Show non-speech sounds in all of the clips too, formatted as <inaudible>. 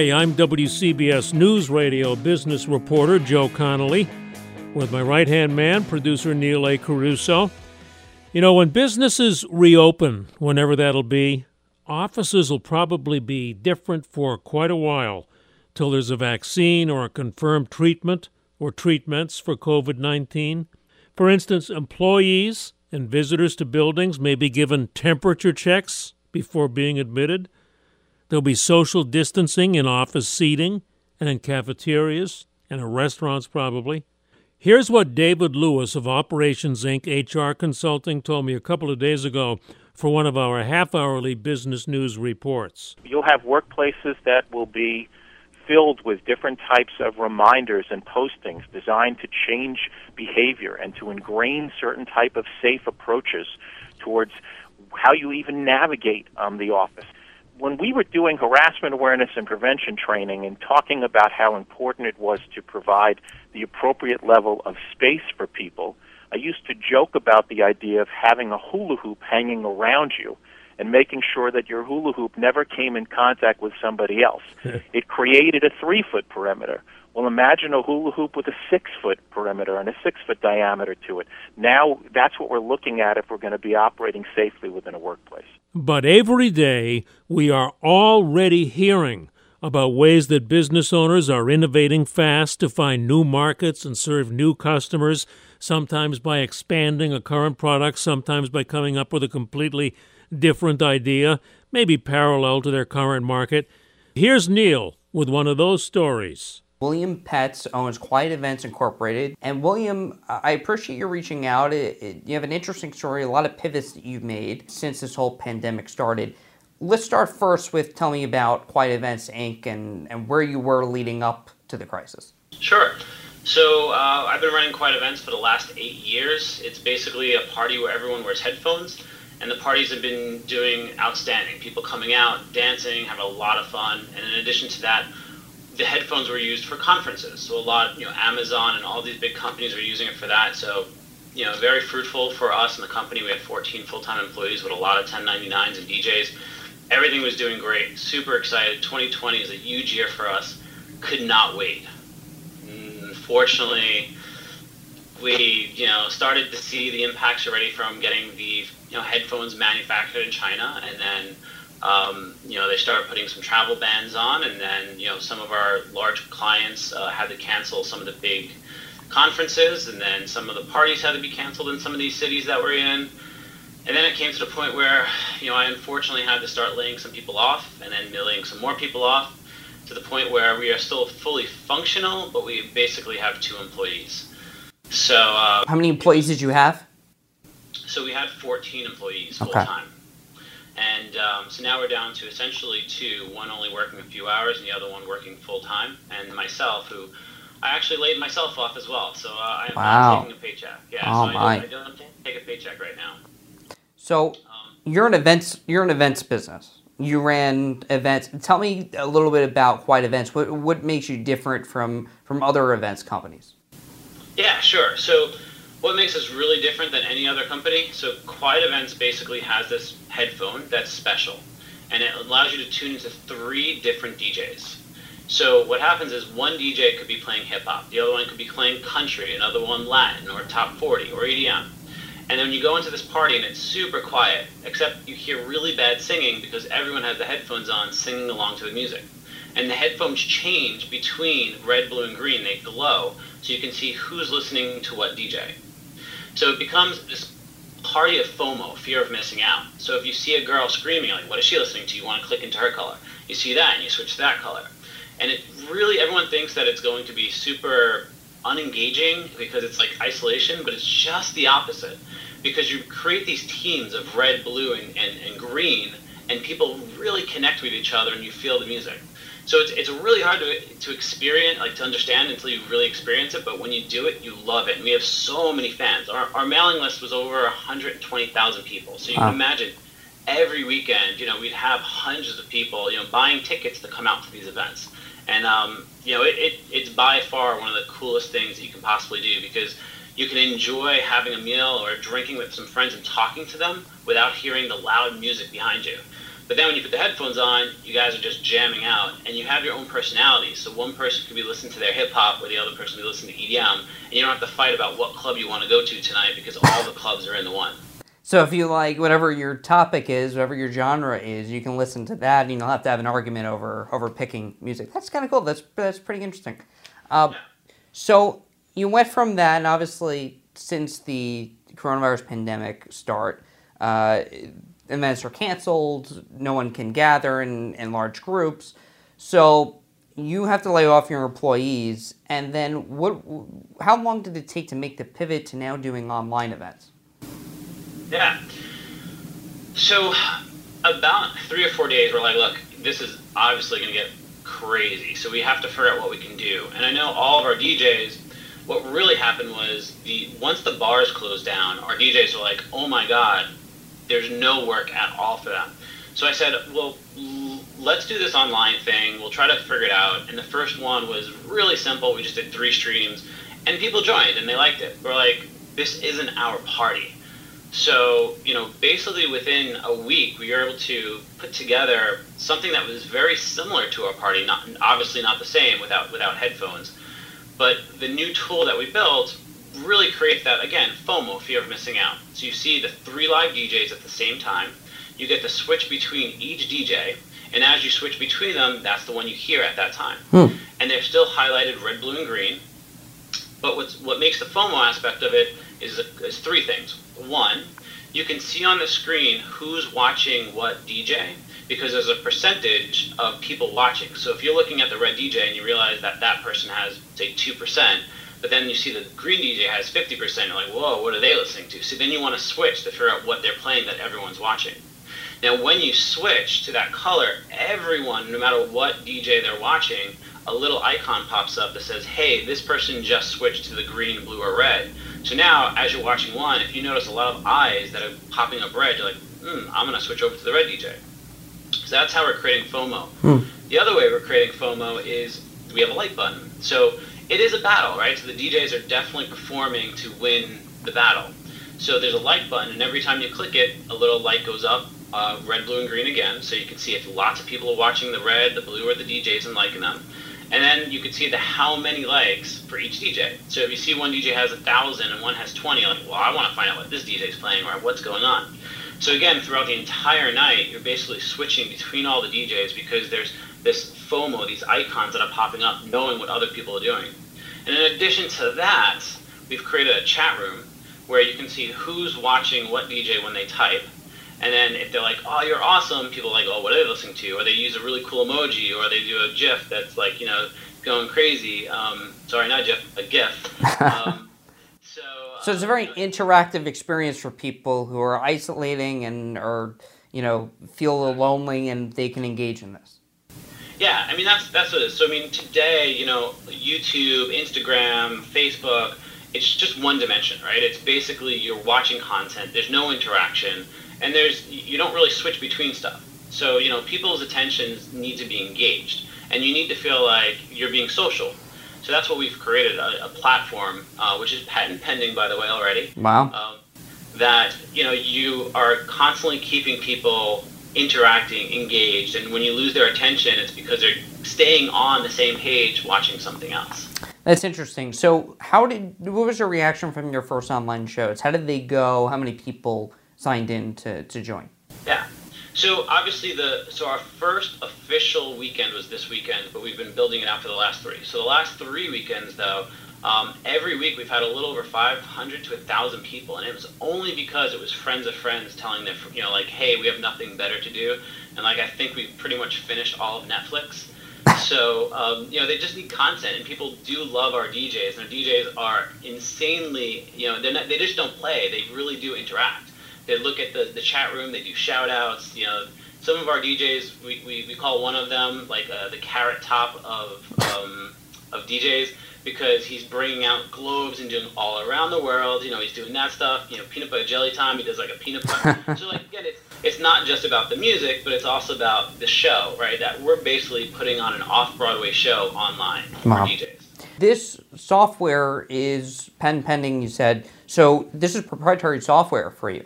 Hi, I'm WCBS News Radio business reporter Joe Connolly with my right hand man, producer Neil A. Carousso. You know, when businesses reopen, whenever that'll be, offices will probably be different for quite a while till there's a vaccine or a confirmed treatment or treatments for COVID 19. For instance, employees and visitors to buildings may be given temperature checks before being admitted. There'll be social distancing in office seating and in cafeterias and in restaurants, probably. Here's what David Lewis of Operations Inc. HR Consulting told me a couple of days ago for one of our half hourly business news reports. You'll have workplaces that will be filled with different types of reminders and postings designed to change behavior and to ingrain certain type of safe approaches towards how you even navigate um, the office when we were doing harassment awareness and prevention training and talking about how important it was to provide the appropriate level of space for people, I used to joke about the idea of having a hula hoop hanging around you and making sure that your hula hoop never came in contact with somebody else. <laughs> it created a three foot perimeter. Well, imagine a hula hoop with a six foot perimeter and a six foot diameter to it. Now, that's what we're looking at if we're going to be operating safely within a workplace. But every day, we are already hearing about ways that business owners are innovating fast to find new markets and serve new customers, sometimes by expanding a current product, sometimes by coming up with a completely different idea, maybe parallel to their current market. Here's Neil with one of those stories. William Pets owns Quiet Events Incorporated. And William, I appreciate you reaching out. It, it, you have an interesting story, a lot of pivots that you've made since this whole pandemic started. Let's start first with tell me about Quiet Events Inc. and, and where you were leading up to the crisis. Sure. So uh, I've been running Quiet Events for the last eight years. It's basically a party where everyone wears headphones, and the parties have been doing outstanding. People coming out, dancing, having a lot of fun, and in addition to that, the headphones were used for conferences. So a lot, you know, Amazon and all these big companies were using it for that. So, you know, very fruitful for us in the company. We had 14 full-time employees with a lot of 1099s and DJs. Everything was doing great. Super excited. 2020 is a huge year for us. Could not wait. Unfortunately, we, you know, started to see the impacts already from getting the, you know, headphones manufactured in China and then um, you know, they started putting some travel bans on, and then you know some of our large clients uh, had to cancel some of the big conferences, and then some of the parties had to be canceled in some of these cities that we're in. And then it came to the point where, you know, I unfortunately had to start laying some people off, and then laying some more people off, to the point where we are still fully functional, but we basically have two employees. So. Uh, How many employees did you have? So we had 14 employees full time. And um, so now we're down to essentially two, one only working a few hours and the other one working full time, and myself, who I actually laid myself off as well. So uh, I'm wow. not taking a paycheck. Yeah, oh so my. I, don't, I don't take a paycheck right now. So um, you're an events you're an events business. You ran events. Tell me a little bit about Quiet Events. What what makes you different from from other events companies? Yeah, sure. So what makes us really different than any other company? So Quiet Events basically has this headphone that's special, and it allows you to tune into three different DJs. So what happens is one DJ could be playing hip hop, the other one could be playing country, another one Latin or top 40 or EDM. And then you go into this party and it's super quiet, except you hear really bad singing because everyone has the headphones on singing along to the music. And the headphones change between red, blue, and green. They glow so you can see who's listening to what DJ. So it becomes this party of FOMO, fear of missing out. So if you see a girl screaming, like, what is she listening to? You want to click into her color. You see that and you switch to that color. And it really, everyone thinks that it's going to be super unengaging because it's like isolation, but it's just the opposite. Because you create these teams of red, blue, and, and, and green, and people really connect with each other and you feel the music. So it's, it's really hard to, to experience, like to understand until you really experience it. But when you do it, you love it. And we have so many fans. Our, our mailing list was over 120,000 people. So you wow. can imagine every weekend, you know, we'd have hundreds of people, you know, buying tickets to come out to these events. And, um, you know, it, it, it's by far one of the coolest things that you can possibly do because you can enjoy having a meal or drinking with some friends and talking to them without hearing the loud music behind you. But then when you put the headphones on, you guys are just jamming out, and you have your own personality. So one person could be listening to their hip hop, or the other person could be listening to EDM, and you don't have to fight about what club you want to go to tonight because all the clubs are in the one. So if you like whatever your topic is, whatever your genre is, you can listen to that, and you don't have to have an argument over over picking music. That's kind of cool. That's that's pretty interesting. Uh, so you went from that, and obviously since the coronavirus pandemic start, uh, events are canceled, no one can gather in, in large groups. So you have to lay off your employees. And then what? how long did it take to make the pivot to now doing online events? Yeah. So about three or four days, we're like, look, this is obviously going to get crazy. So we have to figure out what we can do. And I know all of our DJs, what really happened was the once the bars closed down, our DJs were like, oh my God, there's no work at all for them. So I said, well, let's do this online thing. We'll try to figure it out. And the first one was really simple. We just did three streams, and people joined and they liked it. We're like, this isn't our party. So, you know, basically within a week, we were able to put together something that was very similar to our party. Not obviously not the same without without headphones, but the new tool that we built really creates that again FOMO, fear of missing out. So you see the three live DJs at the same time. You get to switch between each DJ, and as you switch between them, that's the one you hear at that time. Hmm. And they're still highlighted red, blue, and green. But what's, what makes the FOMO aspect of it is, is three things. One, you can see on the screen who's watching what DJ because there's a percentage of people watching. So if you're looking at the red DJ and you realize that that person has, say, 2%, but then you see the green DJ has 50%. You're like, whoa, what are they listening to? So then you want to switch to figure out what they're playing that everyone's watching. Now, when you switch to that color, everyone, no matter what DJ they're watching, a little icon pops up that says, hey, this person just switched to the green, blue, or red. So now, as you're watching one, if you notice a lot of eyes that are popping up red, you're like, hmm, I'm going to switch over to the red DJ. So that's how we're creating FOMO. Hmm. The other way we're creating FOMO is we have a like button. So it is a battle, right? So the DJs are definitely performing to win the battle. So there's a like button, and every time you click it, a little light goes up, uh, red, blue, and green again. So you can see if lots of people are watching the red, the blue, or the DJs and liking them. And then you can see the how many likes for each DJ. So if you see one DJ has a thousand and one has 20, like, well, I want to find out what this DJ is playing or what's going on. So again, throughout the entire night, you're basically switching between all the DJs because there's this FOMO, these icons that are popping up, knowing what other people are doing. And in addition to that, we've created a chat room where you can see who's watching what DJ when they type. And then if they're like, oh, you're awesome, people are like, oh, what are they listening to? Or they use a really cool emoji, or they do a GIF that's like, you know, going crazy. Um, sorry, not GIF, a GIF. Um, <laughs> so, so it's a very uh, interactive experience for people who are isolating and or you know feel lonely, and they can engage in this. Yeah, I mean that's that's what it is. So I mean today, you know, YouTube, Instagram, Facebook, it's just one dimension, right? It's basically you're watching content. There's no interaction, and there's you don't really switch between stuff. So you know, people's attentions need to be engaged, and you need to feel like you're being social. So that's what we've created a, a platform, uh, which is patent pending, by the way, already. Wow. Um, that you know you are constantly keeping people interacting, engaged, and when you lose their attention, it's because they're staying on the same page watching something else. That's interesting. So, how did what was your reaction from your first online shows? How did they go? How many people signed in to, to join? Yeah. So obviously the so our first official weekend was this weekend, but we've been building it out for the last three. So the last three weekends though, um, every week we've had a little over 500 to 1,000 people, and it was only because it was friends of friends telling their you know like, hey, we have nothing better to do, and like I think we pretty much finished all of Netflix. So um, you know they just need content, and people do love our DJs, and our DJs are insanely you know they they just don't play; they really do interact. They look at the, the chat room, they do shout outs. You know, some of our DJs, we, we, we call one of them like uh, the carrot top of, um, of DJs because he's bringing out globes and doing all around the world. You know, he's doing that stuff. You know, peanut butter jelly time. He does like a peanut butter. <laughs> so like again, it's it's not just about the music, but it's also about the show, right? That we're basically putting on an off Broadway show online for. DJs. This software is pen pending. You said so. This is proprietary software for you.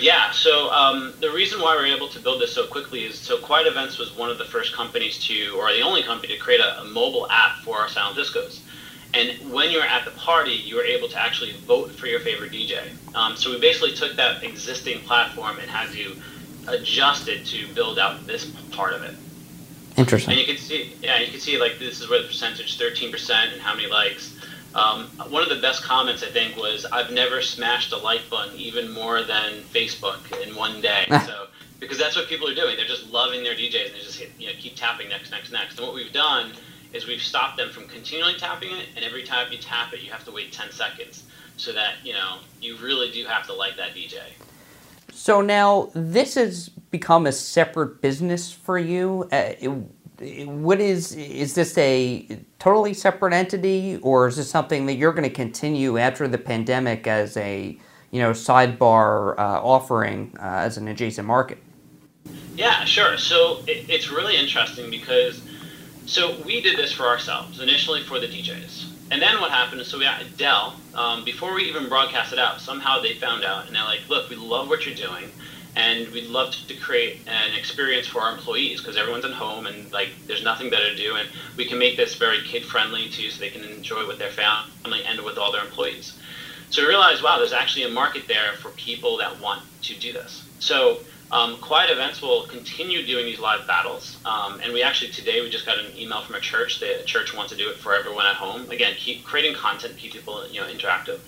Yeah, so um, the reason why we are able to build this so quickly is so Quiet Events was one of the first companies to, or the only company to create a, a mobile app for our silent discos. And when you're at the party, you were able to actually vote for your favorite DJ. Um, so we basically took that existing platform and had you adjust it to build out this part of it. Interesting. And you can see, yeah, you can see like this is where the percentage, 13%, and how many likes. Um, one of the best comments I think was, "I've never smashed a like button even more than Facebook in one day." <laughs> so because that's what people are doing, they're just loving their DJs and they just hit, you know keep tapping next, next, next. And what we've done is we've stopped them from continually tapping it, and every time you tap it, you have to wait 10 seconds, so that you know you really do have to like that DJ. So now this has become a separate business for you. Uh, it, what is is this a totally separate entity or is this something that you're going to continue after the pandemic as a you know sidebar uh, offering uh, as an adjacent market? Yeah sure. So it, it's really interesting because so we did this for ourselves initially for the djs and then what happened is so we had dell um, before we even broadcast it out somehow they found out and they're like look we love what you're doing and we'd love to create an experience for our employees because everyone's at home and like there's nothing better to do. And we can make this very kid friendly too so they can enjoy with their family and with all their employees. So we realized wow there's actually a market there for people that want to do this. So um, quiet events will continue doing these live battles. Um, and we actually today we just got an email from a church. The church wants to do it for everyone at home. Again keep creating content keep people you know interactive.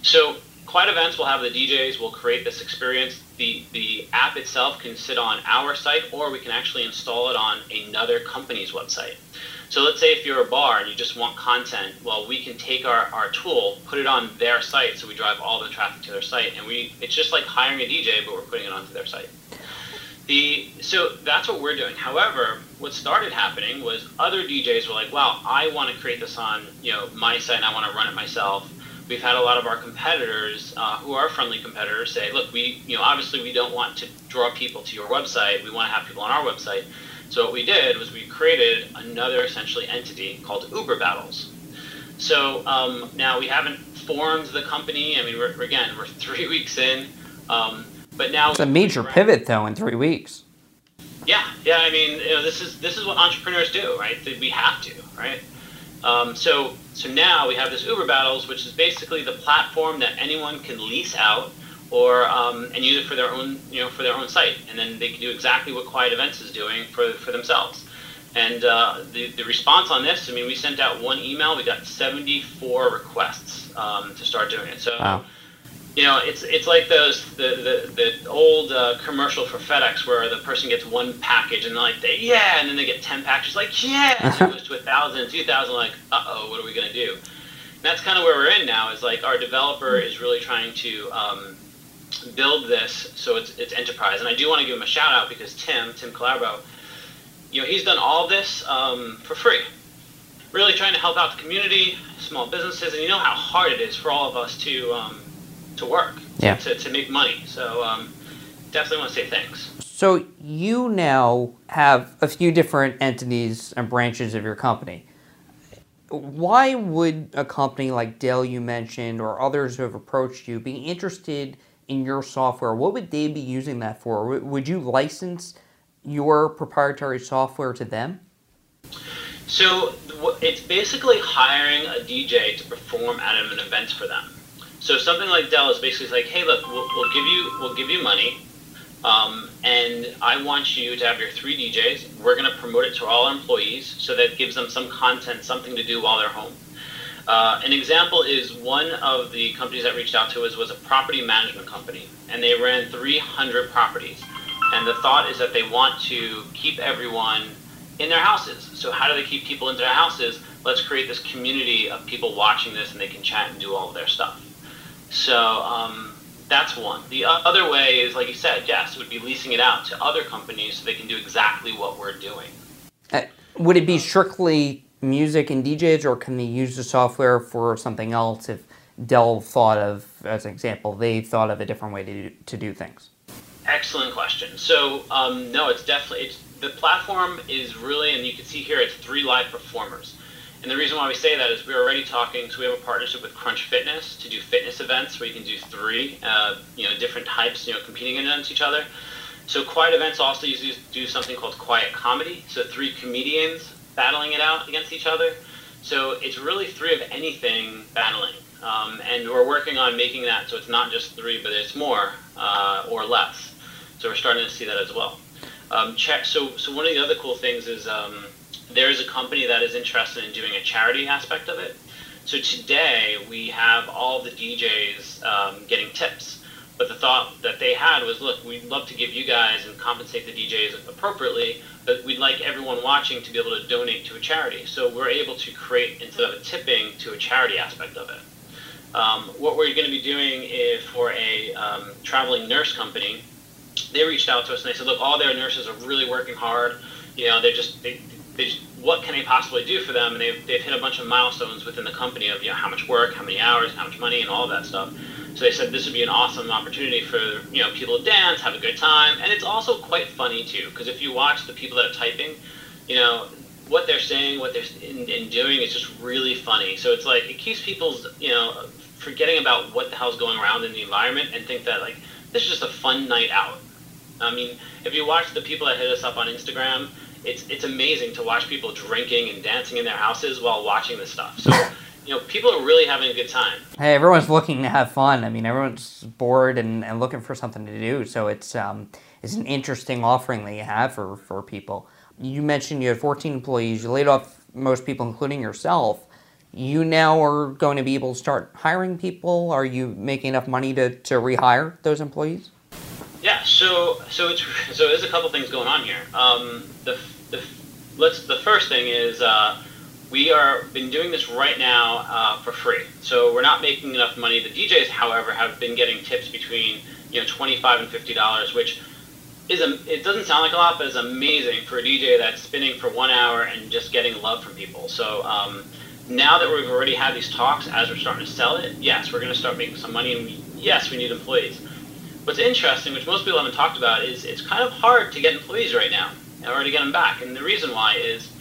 So Quiet Events will have the DJs, will create this experience. The, the app itself can sit on our site, or we can actually install it on another company's website. So let's say if you're a bar and you just want content, well, we can take our, our tool, put it on their site, so we drive all the traffic to their site, and we it's just like hiring a DJ, but we're putting it onto their site. The so that's what we're doing. However, what started happening was other DJs were like, "Wow, I want to create this on you know my site, and I want to run it myself." We've had a lot of our competitors uh, who are friendly competitors say, look, we, you know, obviously we don't want to draw people to your website. We want to have people on our website. So what we did was we created another essentially entity called Uber Battles. So um, now we haven't formed the company. I mean, we're, again, we're <laughs> three weeks in, um, but now it's a major pivot though in three weeks. Yeah, yeah. I mean, you know, this is this is what entrepreneurs do, right? We have to, right? Um, so so now we have this Uber Battles, which is basically the platform that anyone can lease out or um, and use it for their own you know for their own site, and then they can do exactly what Quiet Events is doing for for themselves. And uh, the, the response on this, I mean, we sent out one email, we got 74 requests um, to start doing it. So wow you know, it's it's like those the the, the old uh, commercial for FedEx where the person gets one package and they're like, they, yeah, and then they get ten packages, like yeah, and it <laughs> goes to a thousand, two thousand, like, uh oh, what are we gonna do? And that's kind of where we're in now. Is like our developer is really trying to um, build this so it's it's enterprise, and I do want to give him a shout out because Tim Tim Calabro, you know, he's done all this um, for free. Really trying to help out the community, small businesses, and you know how hard it is for all of us to um, to work, yeah. to, to make money. So um, definitely want to say thanks. So you now have a few different entities and branches of your company. Why would a company like Dell you mentioned or others who have approached you be interested in your software? What would they be using that for? Would you license your proprietary software to them? So it's basically hiring a DJ to perform at an event for them. So something like Dell is basically like, hey, look, we'll, we'll give you we'll give you money, um, and I want you to have your three DJs. We're going to promote it to all our employees, so that gives them some content, something to do while they're home. Uh, an example is one of the companies that reached out to us was a property management company, and they ran 300 properties. And the thought is that they want to keep everyone in their houses. So how do they keep people in their houses? Let's create this community of people watching this, and they can chat and do all of their stuff. So um, that's one. The other way is, like you said, yes, would be leasing it out to other companies so they can do exactly what we're doing. Uh, would it be strictly music and DJs, or can they use the software for something else if Dell thought of, as an example, they thought of a different way to do, to do things? Excellent question. So, um, no, it's definitely, it's, the platform is really, and you can see here, it's three live performers. And the reason why we say that is we're already talking, so we have a partnership with Crunch Fitness to do fitness events where you can do three, uh, you know, different types, you know, competing against each other. So quiet events also usually do something called quiet comedy. So three comedians battling it out against each other. So it's really three of anything battling. Um, and we're working on making that so it's not just three, but it's more uh, or less. So we're starting to see that as well. Um, check. So, so one of the other cool things is um, there is a company that is interested in doing a charity aspect of it. So today we have all the DJs um, getting tips. But the thought that they had was, look, we'd love to give you guys and compensate the DJs appropriately, but we'd like everyone watching to be able to donate to a charity. So we're able to create, instead of a tipping, to a charity aspect of it. Um, what we're going to be doing is for a um, traveling nurse company, they reached out to us and they said, look, all their nurses are really working hard. You know, they're just, they, what can they possibly do for them? And they've, they've hit a bunch of milestones within the company of, you know, how much work, how many hours, how much money, and all that stuff. So they said this would be an awesome opportunity for you know people to dance, have a good time, and it's also quite funny too because if you watch the people that are typing, you know what they're saying, what they're in, in doing is just really funny. So it's like it keeps people's you know forgetting about what the hell's going around in the environment and think that like this is just a fun night out. I mean, if you watch the people that hit us up on Instagram, it's it's amazing to watch people drinking and dancing in their houses while watching this stuff. So <laughs> you know, people are really having a good time. Hey, everyone's looking to have fun. I mean, everyone's bored and, and looking for something to do. So it's um, it's an interesting offering that you have for, for people. You mentioned you had 14 employees. You laid off most people, including yourself. You now are going to be able to start hiring people. Are you making enough money to, to rehire those employees? Yeah. So so it's so there's a couple things going on here. Um, the, the let's the first thing is. Uh, we are been doing this right now uh, for free. So we're not making enough money. The DJs, however, have been getting tips between you know twenty five and fifty dollars, which is a, it doesn't sound like a lot, but it's amazing for a DJ that's spinning for one hour and just getting love from people. So um, now that we've already had these talks, as we're starting to sell it, yes, we're going to start making some money, and yes, we need employees. What's interesting, which most people haven't talked about, is it's kind of hard to get employees right now, or to get them back, and the reason why is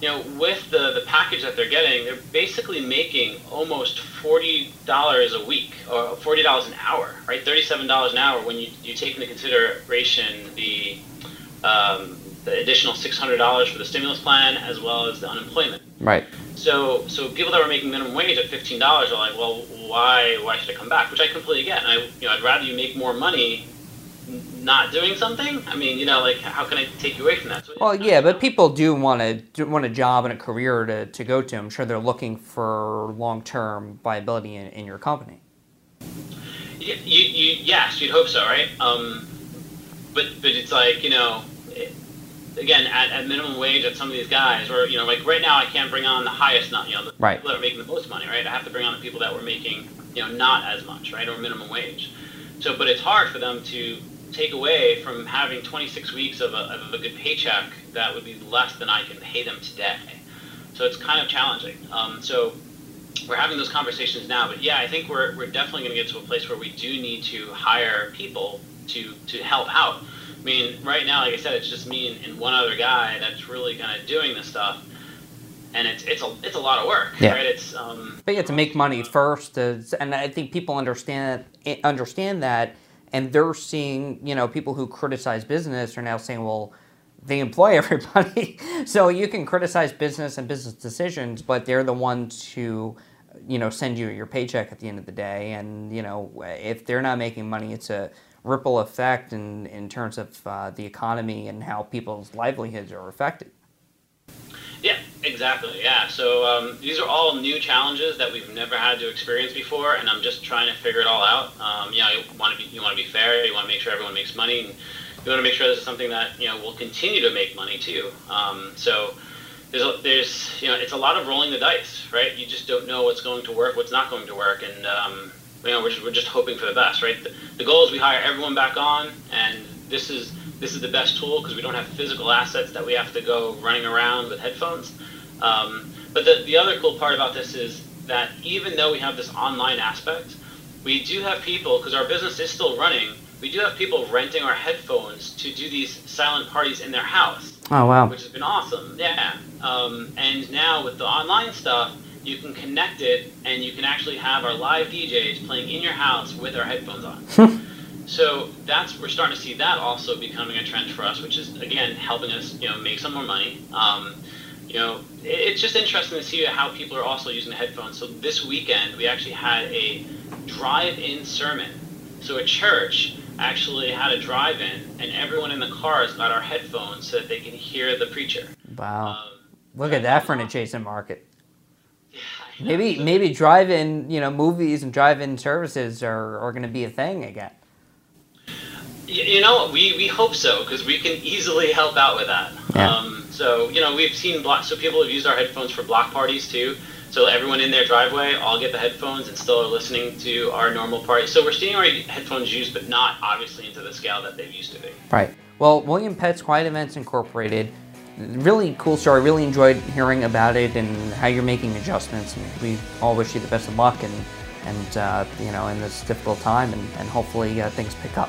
you know, with the, the package that they're getting, they're basically making almost forty dollars a week or forty dollars an hour, right? Thirty-seven dollars an hour when you, you take into consideration the um, the additional six hundred dollars for the stimulus plan as well as the unemployment. Right. So so people that were making minimum wage at fifteen dollars are like, well, why why should I come back? Which I completely get. And I you know I'd rather you make more money not doing something? I mean, you know, like how can I take you away from that? So well, yeah, but people do want to want a job and a career to, to go to. I'm sure they're looking for long term viability in, in your company. You, you, you, yes, you'd hope so, right? Um, but but it's like you know, it, again, at, at minimum wage, at some of these guys, or you know, like right now, I can't bring on the highest, not you know, the right. people that are making the most money, right? I have to bring on the people that were making you know not as much, right, or minimum wage. So, but it's hard for them to take away from having 26 weeks of a, of a good paycheck that would be less than I can pay them today. So it's kind of challenging. Um, so we're having those conversations now, but yeah, I think we're, we're definitely going to get to a place where we do need to hire people to, to help out. I mean, right now, like I said, it's just me and, and one other guy that's really kind of doing this stuff. And it's it's a it's a lot of work, yeah. right? It's um, but you have to make money first, and I think people understand understand that and they're seeing, you know, people who criticize business are now saying, well, they employ <laughs> everybody. so you can criticize business and business decisions, but they're the ones who, you know, send you your paycheck at the end of the day. And, you know, if they're not making money, it's a ripple effect in, in terms of uh, the economy and how people's livelihoods are affected. Yeah, exactly. Yeah. So um, these are all new challenges that we've never had to experience before, and I'm just trying to figure it all out. Um, you know, you want to be you want to be fair. You want to make sure everyone makes money, and you want to make sure this is something that you know will continue to make money too. Um, so there's there's you know it's a lot of rolling the dice, right? You just don't know what's going to work, what's not going to work, and um, you know we're just, we're just hoping for the best, right? The, the goal is we hire everyone back on, and this is this is the best tool because we don't have physical assets that we have to go running around with headphones. Um, but the, the other cool part about this is that even though we have this online aspect, we do have people, because our business is still running, we do have people renting our headphones to do these silent parties in their house. Oh, wow. Which has been awesome. Yeah. Um, and now with the online stuff, you can connect it and you can actually have our live DJs playing in your house with our headphones on. <laughs> So that's we're starting to see that also becoming a trend for us, which is again helping us, you know, make some more money. Um, you know, it's just interesting to see how people are also using the headphones. So this weekend we actually had a drive-in sermon. So a church actually had a drive-in, and everyone in the cars got our headphones so that they can hear the preacher. Wow! Um, Look at that for an adjacent market. Yeah, <laughs> maybe maybe drive-in, you know, movies and drive-in services are, are going to be a thing again. You know, we, we hope so because we can easily help out with that. Yeah. Um, so you know, we've seen block. So people have used our headphones for block parties too. So everyone in their driveway all get the headphones and still are listening to our normal party. So we're seeing our headphones used, but not obviously into the scale that they've used to be. Right. Well, William Pett's Quiet Events Incorporated. Really cool story. Really enjoyed hearing about it and how you're making adjustments. And we all wish you the best of luck and and uh, you know in this difficult time and, and hopefully uh, things pick up.